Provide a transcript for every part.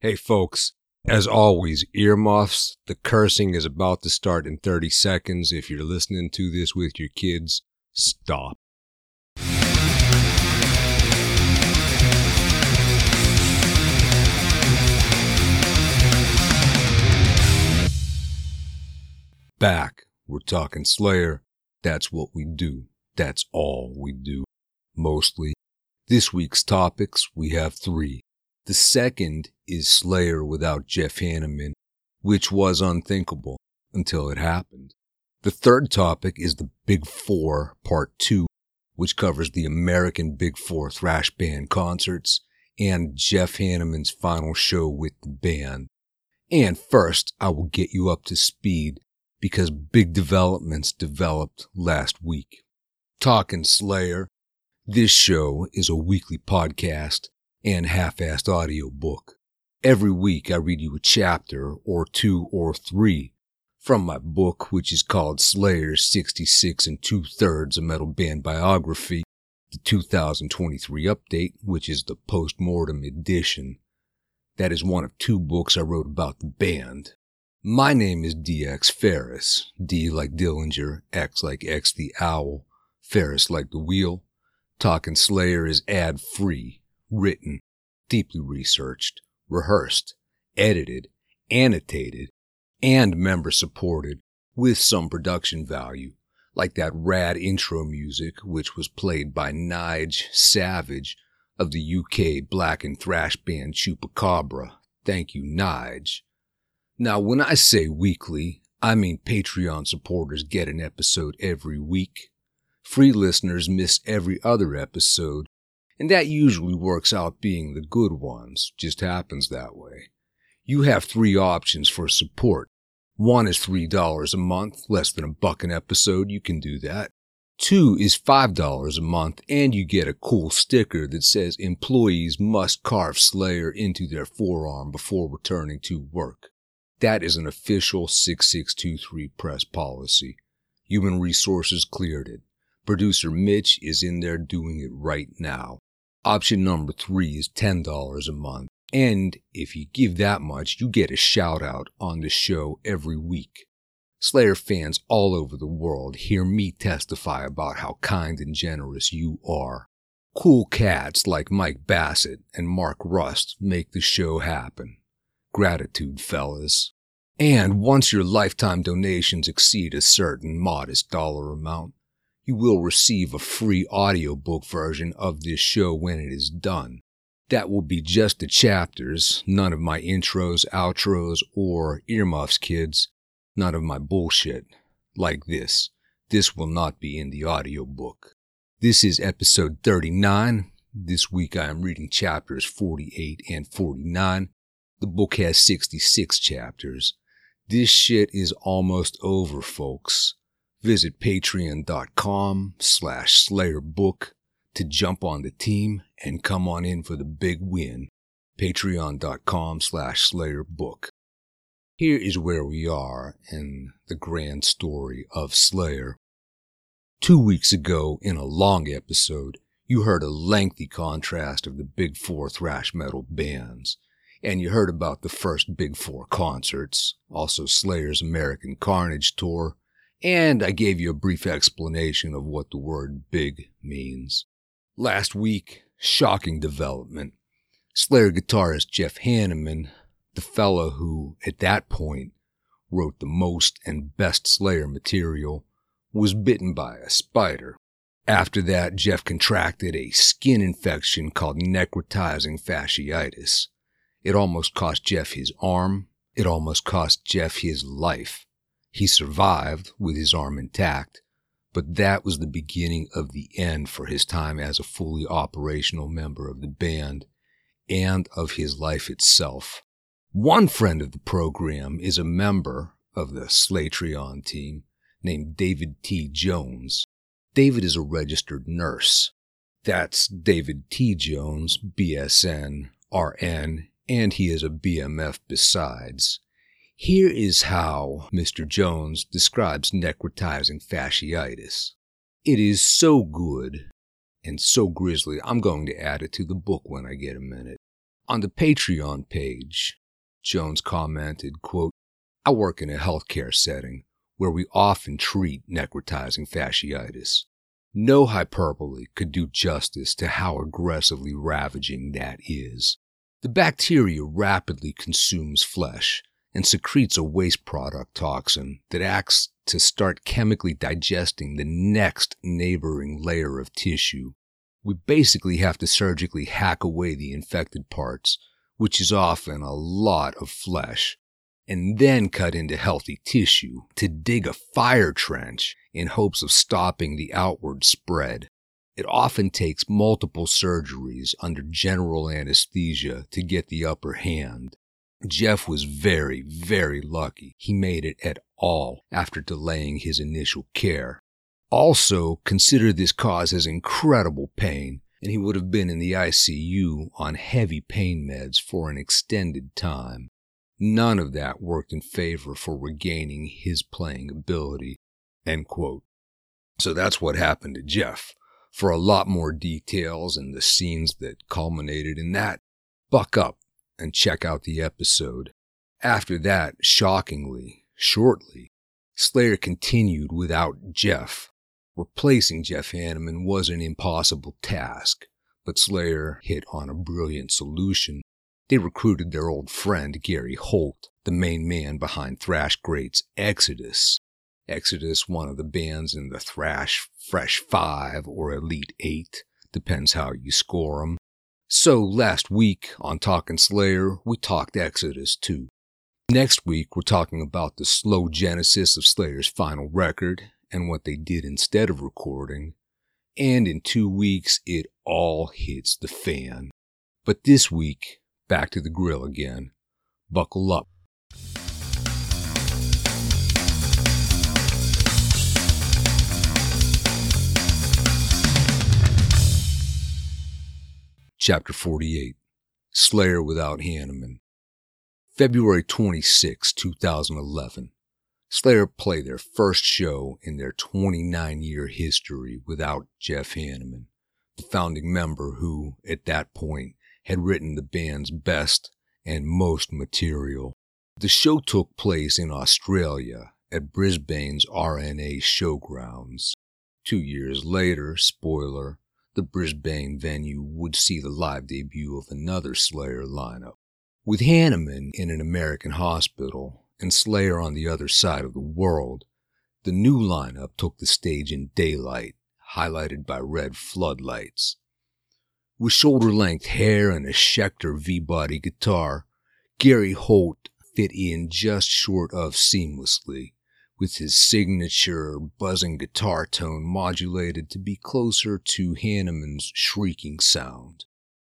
Hey, folks, as always, earmuffs. The cursing is about to start in 30 seconds. If you're listening to this with your kids, stop. Back, we're talking Slayer. That's what we do. That's all we do. Mostly. This week's topics, we have three. The second is Slayer without Jeff Hanneman, which was unthinkable until it happened. The third topic is the Big Four Part 2, which covers the American Big Four thrash band concerts and Jeff Hanneman's final show with the band. And first, I will get you up to speed because big developments developed last week. Talking Slayer, this show is a weekly podcast and half-assed audio book. Every week I read you a chapter or two or three from my book, which is called Slayer 66 and Two Thirds, a metal band biography, the 2023 update, which is the post-mortem edition. That is one of two books I wrote about the band. My name is DX Ferris. D like Dillinger, X like X the Owl, Ferris like the Wheel. Talking Slayer is ad free, written, deeply researched, rehearsed, edited, annotated, and member supported with some production value, like that rad intro music which was played by Nige Savage of the UK black and thrash band Chupacabra. Thank you, Nige. Now, when I say weekly, I mean Patreon supporters get an episode every week. Free listeners miss every other episode, and that usually works out being the good ones, just happens that way. You have three options for support. One is $3 a month, less than a buck an episode, you can do that. Two is $5 a month, and you get a cool sticker that says employees must carve Slayer into their forearm before returning to work. That is an official 6623 press policy. Human Resources cleared it. Producer Mitch is in there doing it right now. Option number three is $10 a month. And if you give that much, you get a shout out on the show every week. Slayer fans all over the world hear me testify about how kind and generous you are. Cool cats like Mike Bassett and Mark Rust make the show happen. Gratitude, fellas. And once your lifetime donations exceed a certain modest dollar amount, you will receive a free audiobook version of this show when it is done. That will be just the chapters, none of my intros, outros, or earmuffs, kids. None of my bullshit. Like this. This will not be in the audiobook. This is episode 39. This week I am reading chapters 48 and 49. The book has 66 chapters. This shit is almost over, folks. Visit patreon.com slash slayerbook to jump on the team and come on in for the big win. Patreon.com slash slayerbook. Here is where we are in the grand story of Slayer. Two weeks ago, in a long episode, you heard a lengthy contrast of the big four thrash metal bands and you heard about the first Big Four concerts, also Slayer's American Carnage tour, and I gave you a brief explanation of what the word big means. Last week, shocking development. Slayer guitarist Jeff Hanneman, the fellow who, at that point, wrote the most and best Slayer material, was bitten by a spider. After that, Jeff contracted a skin infection called necrotizing fasciitis. It almost cost Jeff his arm. It almost cost Jeff his life. He survived with his arm intact, but that was the beginning of the end for his time as a fully operational member of the band and of his life itself. One friend of the program is a member of the Slatreon team named David T. Jones. David is a registered nurse. That's David T. Jones, BSN, RN, and he is a BMF besides. Here is how Mr. Jones describes necrotizing fasciitis. It is so good and so grisly, I'm going to add it to the book when I get a minute. On the Patreon page, Jones commented, quote, I work in a healthcare setting where we often treat necrotizing fasciitis. No hyperbole could do justice to how aggressively ravaging that is. The bacteria rapidly consumes flesh and secretes a waste product toxin that acts to start chemically digesting the next neighboring layer of tissue. We basically have to surgically hack away the infected parts, which is often a lot of flesh, and then cut into healthy tissue to dig a fire trench in hopes of stopping the outward spread. It often takes multiple surgeries under general anesthesia to get the upper hand. Jeff was very, very lucky he made it at all after delaying his initial care. Also, consider this causes incredible pain, and he would have been in the ICU on heavy pain meds for an extended time. None of that worked in favor for regaining his playing ability. So that's what happened to Jeff. For a lot more details and the scenes that culminated in that, buck up and check out the episode. After that, shockingly, shortly, Slayer continued without Jeff. Replacing Jeff Hanneman was an impossible task, but Slayer hit on a brilliant solution they recruited their old friend Gary Holt, the main man behind thrash greats Exodus. Exodus, one of the bands in the thrash Fresh Five or Elite Eight, depends how you score 'em. So last week on Talking Slayer, we talked Exodus too. Next week, we're talking about the slow genesis of Slayer's final record and what they did instead of recording. And in two weeks, it all hits the fan. But this week, back to the grill again. Buckle up. Chapter 48 Slayer Without Hanneman. February 26, 2011. Slayer play their first show in their 29 year history without Jeff Hanneman, the founding member who, at that point, had written the band's best and most material. The show took place in Australia at Brisbane's RNA Showgrounds. Two years later, spoiler, the Brisbane venue would see the live debut of another Slayer lineup. With Hanneman in an American hospital and Slayer on the other side of the world, the new lineup took the stage in daylight, highlighted by red floodlights. With shoulder length hair and a Schecter V body guitar, Gary Holt fit in just short of seamlessly, with his signature buzzing guitar tone modulated to be closer to Hanneman's shrieking sound.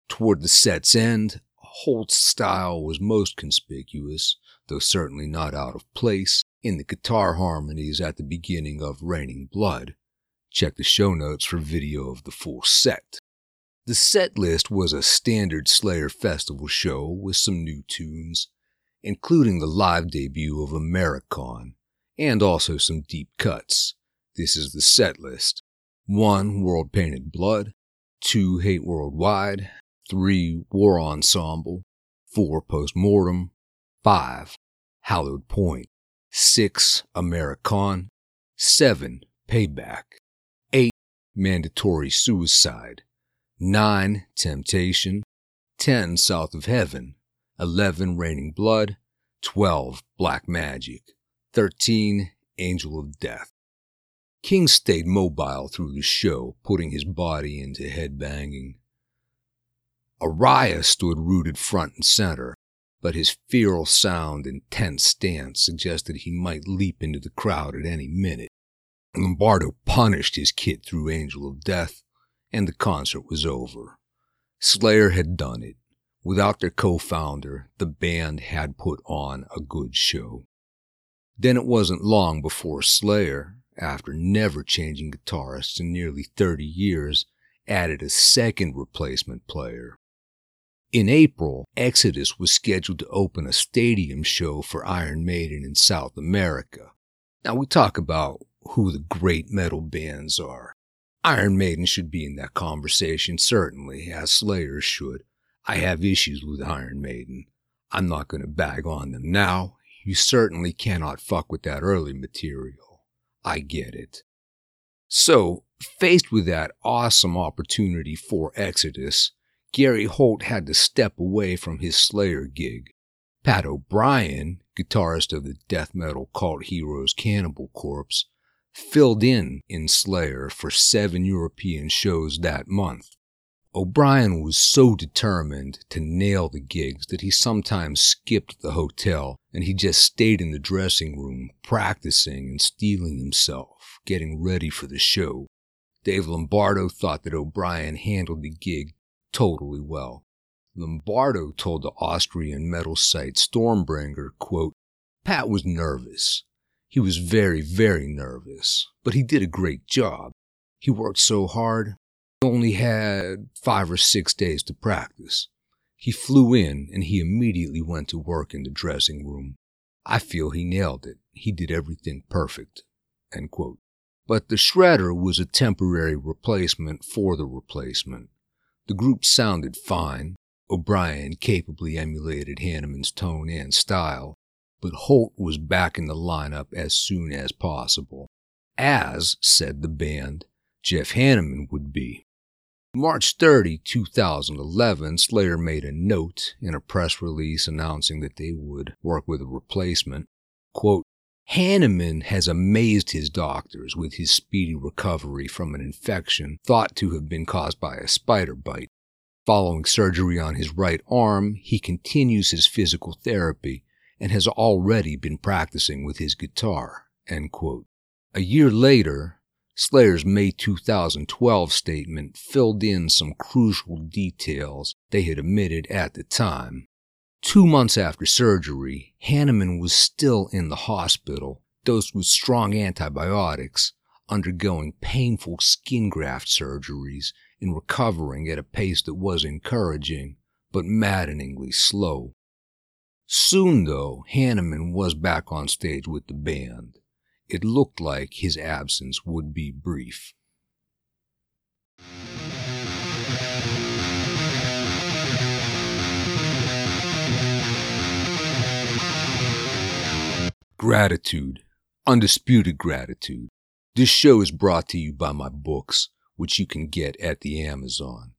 Toward the set's end, Holt's style was most conspicuous, though certainly not out of place, in the guitar harmonies at the beginning of Raining Blood. Check the show notes for video of the full set. The set list was a standard Slayer festival show with some new tunes, including the live debut of Americon, and also some deep cuts. This is the set list 1. World Painted Blood, 2. Hate Worldwide, 3. War Ensemble, 4. Postmortem, 5. Hallowed Point, 6. Americon, 7. Payback, 8. Mandatory Suicide, 9. Temptation, 10. South of Heaven, 11. Raining Blood, 12. Black Magic, 13. Angel of Death. King stayed mobile through the show, putting his body into headbanging. Araya stood rooted front and center, but his feral sound and tense stance suggested he might leap into the crowd at any minute. Lombardo punished his kit through Angel of Death, and the concert was over. Slayer had done it. Without their co founder, the band had put on a good show. Then it wasn't long before Slayer, after never changing guitarists in nearly 30 years, added a second replacement player. In April, Exodus was scheduled to open a stadium show for Iron Maiden in South America. Now, we talk about who the great metal bands are. Iron Maiden should be in that conversation, certainly, as Slayer should. I have issues with Iron Maiden. I'm not going to bag on them now. You certainly cannot fuck with that early material. I get it. So, faced with that awesome opportunity for Exodus, Gary Holt had to step away from his Slayer gig. Pat O'Brien, guitarist of the death metal cult heroes Cannibal Corpse, filled in in Slayer for seven European shows that month. O'Brien was so determined to nail the gigs that he sometimes skipped the hotel and he just stayed in the dressing room practicing and steeling himself, getting ready for the show. Dave Lombardo thought that O'Brien handled the gig totally well. Lombardo told the Austrian metal site Stormbringer, quote, Pat was nervous. He was very, very nervous, but he did a great job. He worked so hard, only had five or six days to practice. He flew in and he immediately went to work in the dressing room. I feel he nailed it. He did everything perfect. But the shredder was a temporary replacement for the replacement. The group sounded fine. O'Brien capably emulated Hanneman's tone and style, but Holt was back in the lineup as soon as possible, as, said the band, Jeff Hanneman would be. March 30, 2011, Slayer made a note in a press release announcing that they would work with a replacement. Quote, Hanneman has amazed his doctors with his speedy recovery from an infection thought to have been caused by a spider bite. Following surgery on his right arm, he continues his physical therapy and has already been practicing with his guitar. A year later, Slayer's May 2012 statement filled in some crucial details they had omitted at the time. Two months after surgery, Hanneman was still in the hospital, dosed with strong antibiotics, undergoing painful skin graft surgeries, and recovering at a pace that was encouraging, but maddeningly slow. Soon, though, Hanneman was back on stage with the band it looked like his absence would be brief. Gratitude, undisputed gratitude. This show is brought to you by my books, which you can get at the Amazon.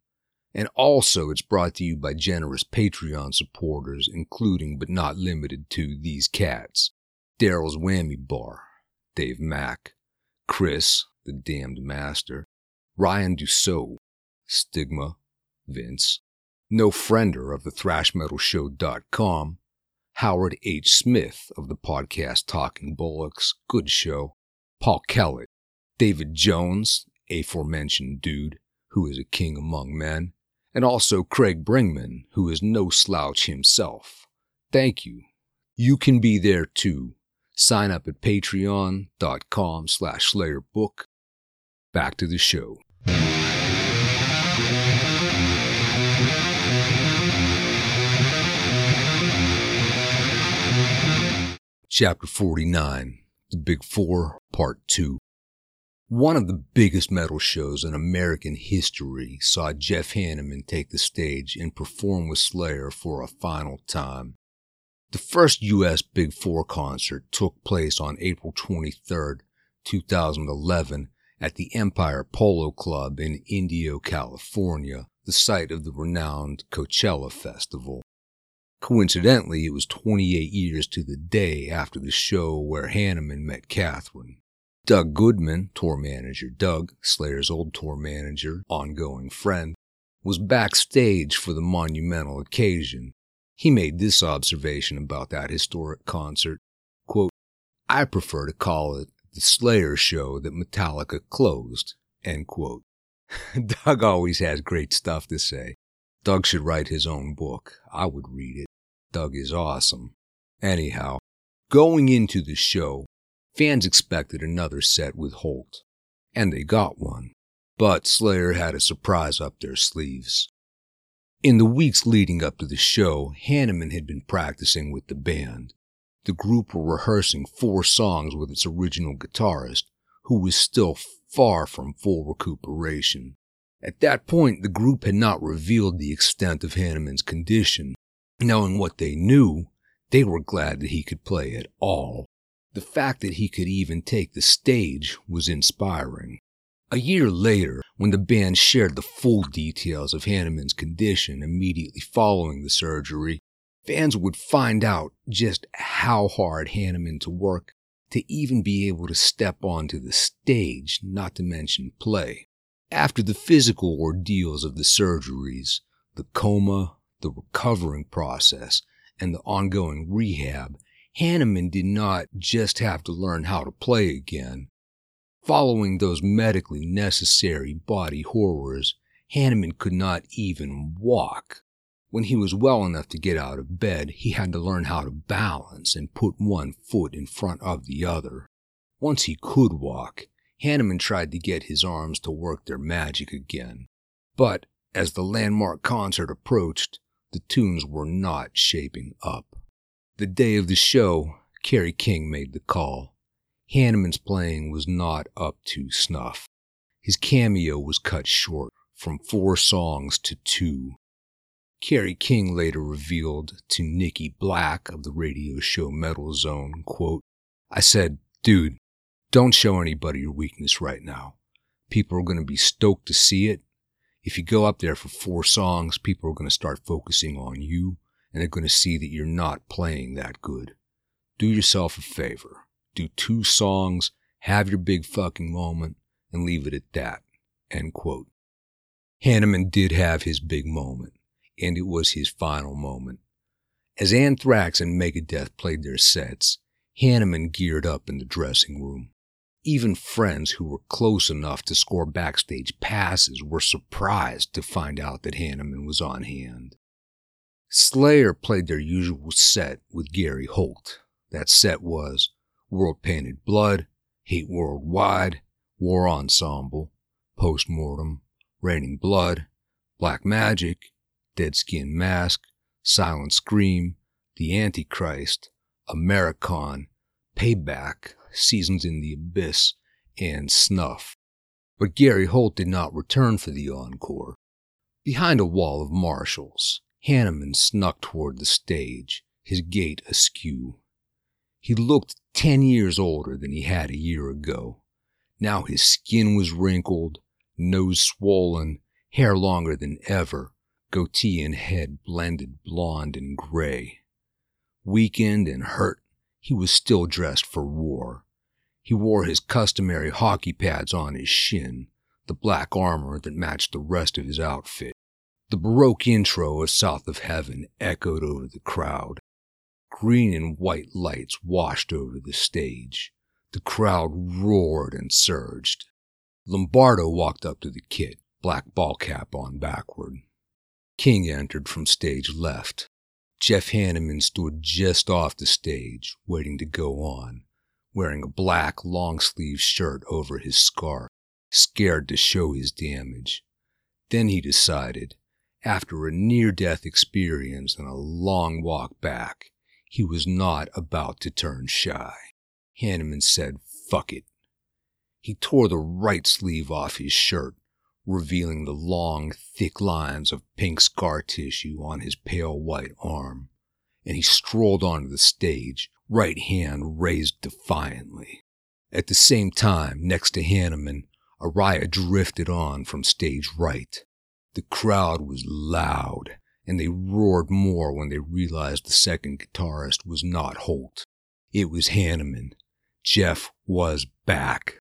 And also, it's brought to you by generous Patreon supporters, including but not limited to these cats Daryl's Whammy Bar, Dave Mack, Chris, the Damned Master, Ryan Dussault, Stigma, Vince, No Friender of the ThrashMetalShow.com, Howard H. Smith of the podcast Talking Bullocks, good show, Paul Kellett, David Jones, aforementioned dude, who is a king among men, and also Craig Bringman, who is no slouch himself. Thank you. You can be there too Sign up at patreon.com slash slayerbook. Back to the show. Chapter 49 The Big Four, Part 2. One of the biggest metal shows in American history saw Jeff Hanneman take the stage and perform with Slayer for a final time. The first U.S. Big Four concert took place on April 23, 2011, at the Empire Polo Club in Indio, California, the site of the renowned Coachella Festival. Coincidentally, it was 28 years to the day after the show where Hanneman met Catherine. Doug Goodman, tour manager Doug, Slayer's old tour manager, ongoing friend, was backstage for the monumental occasion he made this observation about that historic concert. Quote, I prefer to call it the Slayer show that Metallica closed. End quote. Doug always has great stuff to say. Doug should write his own book. I would read it. Doug is awesome. Anyhow, going into the show, fans expected another set with Holt. And they got one. But Slayer had a surprise up their sleeves. In the weeks leading up to the show, Hanneman had been practicing with the band. The group were rehearsing four songs with its original guitarist, who was still far from full recuperation. At that point, the group had not revealed the extent of Hanneman's condition. Knowing what they knew, they were glad that he could play at all. The fact that he could even take the stage was inspiring. A year later, when the band shared the full details of Hanneman's condition immediately following the surgery, fans would find out just how hard Hanneman to work to even be able to step onto the stage, not to mention play. After the physical ordeals of the surgeries, the coma, the recovering process, and the ongoing rehab, Hanneman did not just have to learn how to play again. Following those medically necessary body horrors, Hanneman could not even walk. When he was well enough to get out of bed, he had to learn how to balance and put one foot in front of the other. Once he could walk, Hanneman tried to get his arms to work their magic again. But as the landmark concert approached, the tunes were not shaping up. The day of the show, Kerry King made the call. Hanneman's playing was not up to snuff. His cameo was cut short from four songs to two. Kerry King later revealed to Nikki Black of the radio show Metal Zone, quote, I said, dude, don't show anybody your weakness right now. People are going to be stoked to see it. If you go up there for four songs, people are going to start focusing on you and they're going to see that you're not playing that good. Do yourself a favor. Do two songs, have your big fucking moment, and leave it at that. End quote. Hanneman did have his big moment and it was his final moment. As Anthrax and Megadeth played their sets, Hanneman geared up in the dressing room. Even friends who were close enough to score backstage passes were surprised to find out that Hanneman was on hand. Slayer played their usual set with Gary Holt. That set was World Painted Blood, Hate Worldwide, War Ensemble, Postmortem, Raining Blood, Black Magic, Dead Skin Mask, Silent Scream, The Antichrist, Americon, Payback, Seasons in the Abyss, and Snuff. But Gary Holt did not return for the encore. Behind a wall of marshals, Hanneman snuck toward the stage, his gait askew. He looked ten years older than he had a year ago. Now his skin was wrinkled, nose swollen, hair longer than ever, goatee and head blended blond and gray. Weakened and hurt, he was still dressed for war. He wore his customary hockey pads on his shin, the black armor that matched the rest of his outfit. The Baroque intro of South of Heaven echoed over the crowd. Green and white lights washed over the stage. The crowd roared and surged. Lombardo walked up to the kit, black ball cap on backward. King entered from stage left. Jeff Hanneman stood just off the stage, waiting to go on, wearing a black long sleeved shirt over his scar, scared to show his damage. Then he decided, after a near death experience and a long walk back, he was not about to turn shy. Hanneman said, fuck it. He tore the right sleeve off his shirt revealing the long, thick lines of pink scar tissue on his pale white arm, and he strolled onto the stage, right hand raised defiantly. At the same time, next to Hanneman, Araya drifted on from stage right. The crowd was loud, and they roared more when they realized the second guitarist was not Holt. It was Hanneman. Jeff was back.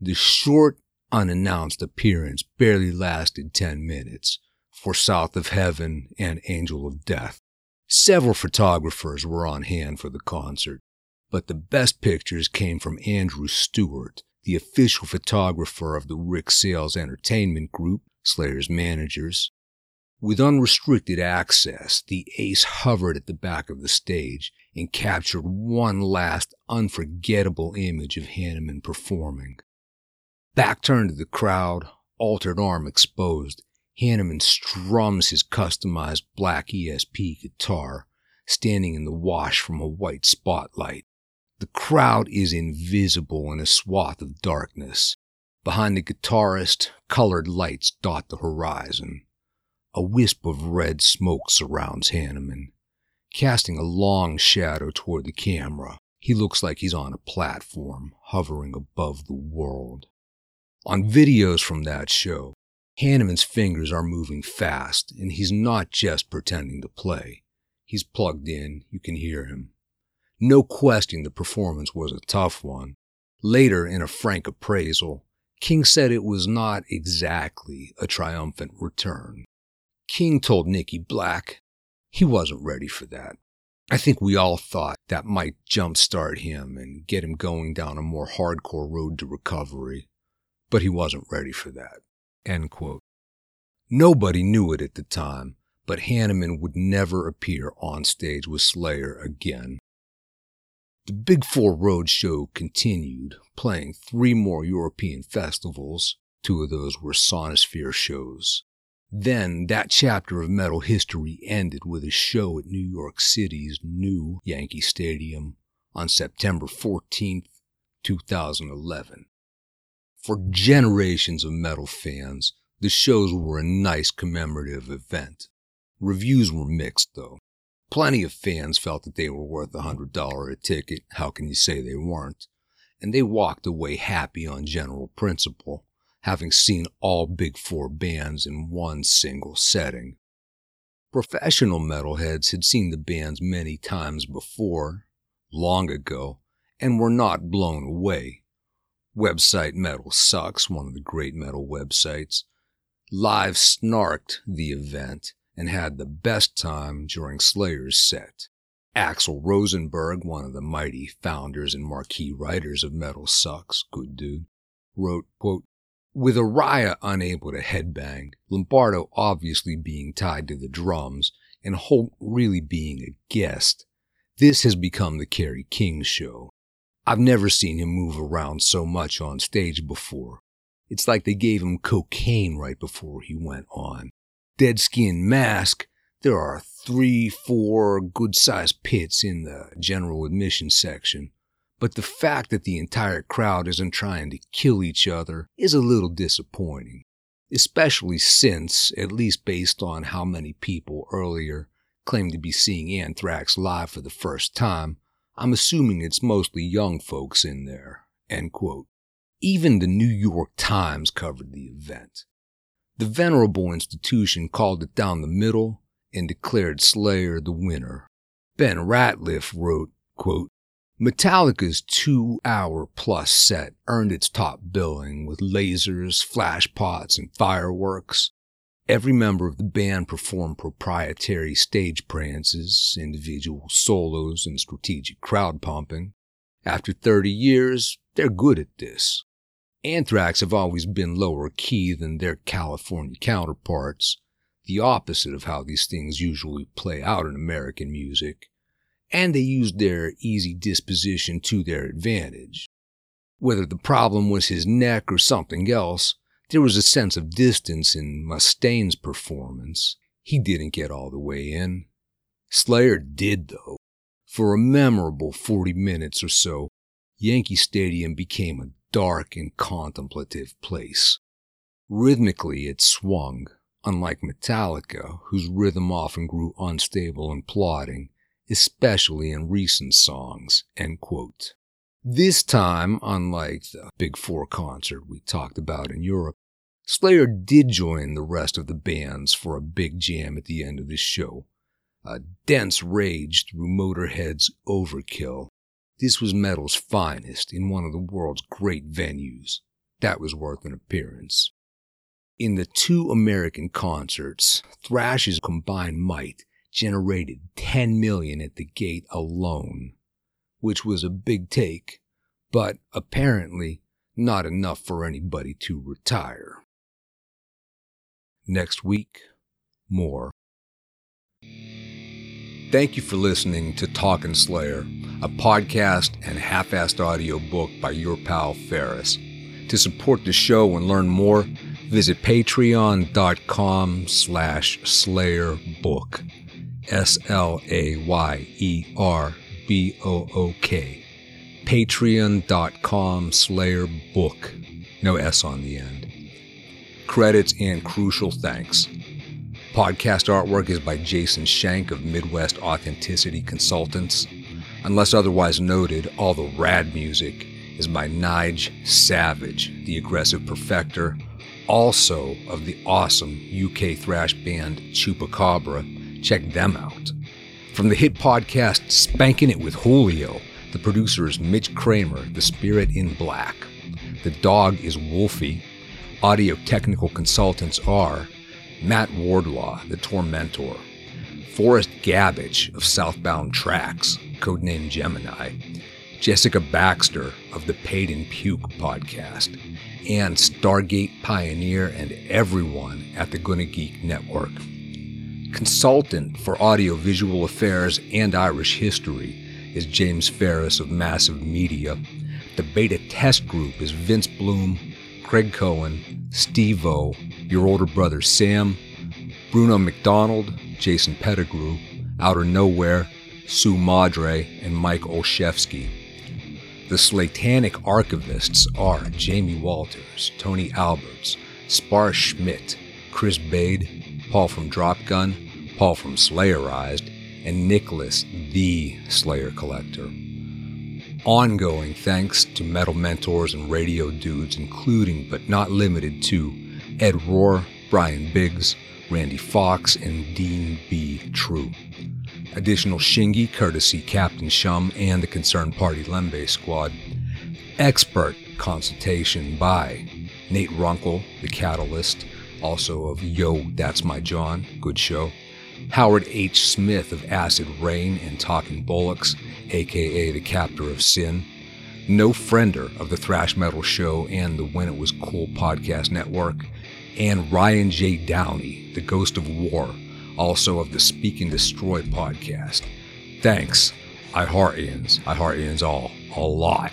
The short, unannounced appearance barely lasted 10 minutes for South of Heaven and Angel of Death. Several photographers were on hand for the concert, but the best pictures came from Andrew Stewart, the official photographer of the Rick Sales Entertainment Group, Slayer's managers. With unrestricted access, the ace hovered at the back of the stage and captured one last unforgettable image of Hanneman performing. Back turned to the crowd, altered arm exposed, Hanneman strums his customized black ESP guitar, standing in the wash from a white spotlight. The crowd is invisible in a swath of darkness. Behind the guitarist, colored lights dot the horizon. A wisp of red smoke surrounds Hanneman, casting a long shadow toward the camera. He looks like he's on a platform, hovering above the world. On videos from that show, Hanneman's fingers are moving fast, and he's not just pretending to play. He's plugged in, you can hear him. No question the performance was a tough one. Later, in a frank appraisal, King said it was not exactly a triumphant return. King told Nicky Black he wasn't ready for that. I think we all thought that might jumpstart him and get him going down a more hardcore road to recovery, but he wasn't ready for that. End quote. Nobody knew it at the time, but Hanneman would never appear on stage with Slayer again. The Big Four Road Show continued, playing three more European festivals. Two of those were Sonisphere shows. Then that chapter of metal history ended with a show at New York City's new Yankee Stadium on September 14th, 2011. For generations of metal fans, the shows were a nice commemorative event. Reviews were mixed, though. Plenty of fans felt that they were worth a $100 a ticket. How can you say they weren't? And they walked away happy on general principle, having seen all Big Four bands in one single setting. Professional metalheads had seen the bands many times before, long ago, and were not blown away. Website Metal Sucks, one of the great metal websites, live snarked the event and had the best time during Slayer's set. Axl Rosenberg, one of the mighty founders and marquee writers of Metal Sucks, good dude, wrote, quote, with Araya unable to headbang, Lombardo obviously being tied to the drums, and Holt really being a guest, this has become the Kerry King show. I've never seen him move around so much on stage before. It's like they gave him cocaine right before he went on dead skin mask, there are three, four good sized pits in the general admission section. But the fact that the entire crowd isn't trying to kill each other is a little disappointing, especially since, at least based on how many people earlier claimed to be seeing Anthrax live for the first time, I'm assuming it's mostly young folks in there. End quote. Even the New York Times covered the event. The venerable institution called it down the middle and declared Slayer the winner. Ben Ratliff wrote, quote, Metallica's two hour plus set earned its top billing with lasers, flash pots, and fireworks. Every member of the band performed proprietary stage prances, individual solos, and strategic crowd pumping. After 30 years, they're good at this. Anthrax have always been lower key than their California counterparts, the opposite of how these things usually play out in American music, and they used their easy disposition to their advantage. Whether the problem was his neck or something else, there was a sense of distance in Mustaine's performance. He didn't get all the way in. Slayer did, though. For a memorable 40 minutes or so, Yankee Stadium became a dark and contemplative place. Rhythmically, it swung, unlike Metallica, whose rhythm often grew unstable and plodding, especially in recent songs. This time, unlike the Big Four concert we talked about in Europe, Slayer did join the rest of the bands for a big jam at the end of the show. A dense rage through Motorhead's Overkill this was metal's finest in one of the world's great venues. That was worth an appearance. In the two American concerts, Thrash's combined might generated 10 million at the gate alone, which was a big take, but apparently not enough for anybody to retire. Next week, more. Thank you for listening to Talkin' Slayer a podcast and half-assed audio book by your pal Ferris. To support the show and learn more, visit patreon.com slash slayerbook. S-L-A-Y-E-R-B-O-O-K. Patreon.com Slayer Book. no S on the end. Credits and crucial thanks. Podcast artwork is by Jason Shank of Midwest Authenticity Consultants. Unless otherwise noted, all the rad music is by Nige Savage, the aggressive perfecter, also of the awesome UK thrash band Chupacabra. Check them out. From the hit podcast Spanking It with Julio, the producer is Mitch Kramer, the spirit in black. The dog is Wolfie. Audio technical consultants are Matt Wardlaw, the tormentor, Forrest Gabbage of Southbound Tracks, codenamed Gemini, Jessica Baxter of the Paid in Puke podcast, and Stargate Pioneer and everyone at the Gonna Geek Network. Consultant for audiovisual affairs and Irish history is James Ferris of Massive Media. The beta test group is Vince Bloom, Craig Cohen, Steve O, your older brother Sam, Bruno McDonald, Jason Pettigrew, Outer Nowhere, Sue Madre, and Mike Olszewski. The Slatanic archivists are Jamie Walters, Tony Alberts, Spar Schmidt, Chris Bade, Paul from Dropgun, Paul from Slayerized, and Nicholas, the Slayer Collector. Ongoing thanks to metal mentors and radio dudes, including but not limited to Ed Rohr, Brian Biggs, Randy Fox, and Dean B. True. Additional Shingy, courtesy Captain Shum and the Concerned Party Lembe Squad. Expert consultation by Nate Runkle, the Catalyst, also of Yo, That's My John, good show. Howard H. Smith of Acid Rain and Talking Bullocks, aka the Captor of Sin. No Friender of the Thrash Metal Show and the When It Was Cool podcast network. And Ryan J. Downey, the Ghost of War, also of the Speak and Destroy podcast. Thanks. I heart Ians. I heart Ians all. A lot.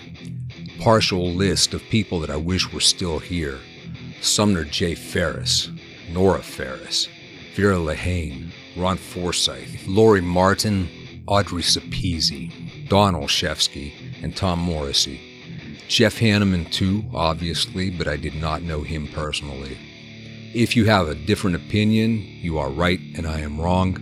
Partial list of people that I wish were still here. Sumner J. Ferris, Nora Ferris, Vera Lehane, Ron Forsyth, Lori Martin, Audrey Sapezi, Don Olszewski, and Tom Morrissey. Jeff Hanneman, too, obviously, but I did not know him personally. If you have a different opinion, you are right and I am wrong.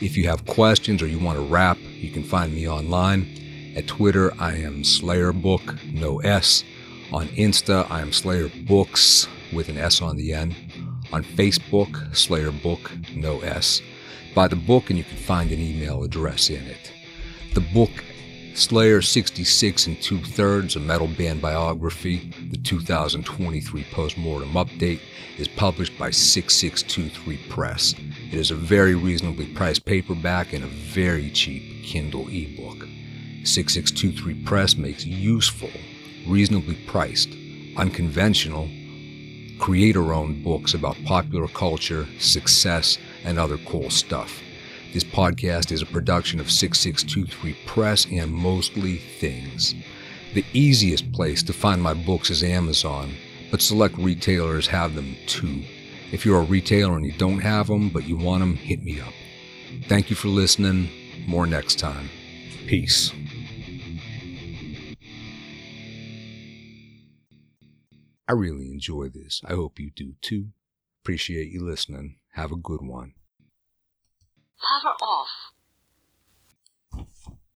If you have questions or you want to rap, you can find me online. At Twitter, I am SlayerBook, no S. On Insta, I am Slayer Books with an S on the end. On Facebook, Slayer Book, no S. Buy the book and you can find an email address in it. The book Slayer 66 and Two Thirds, a metal band biography, the 2023 postmortem update, is published by 6623 Press. It is a very reasonably priced paperback and a very cheap Kindle ebook. 6623 Press makes useful, reasonably priced, unconventional, creator owned books about popular culture, success, and other cool stuff. This podcast is a production of 6623 Press and Mostly Things. The easiest place to find my books is Amazon, but select retailers have them too. If you're a retailer and you don't have them, but you want them, hit me up. Thank you for listening. More next time. Peace. I really enjoy this. I hope you do too. Appreciate you listening. Have a good one. Power off.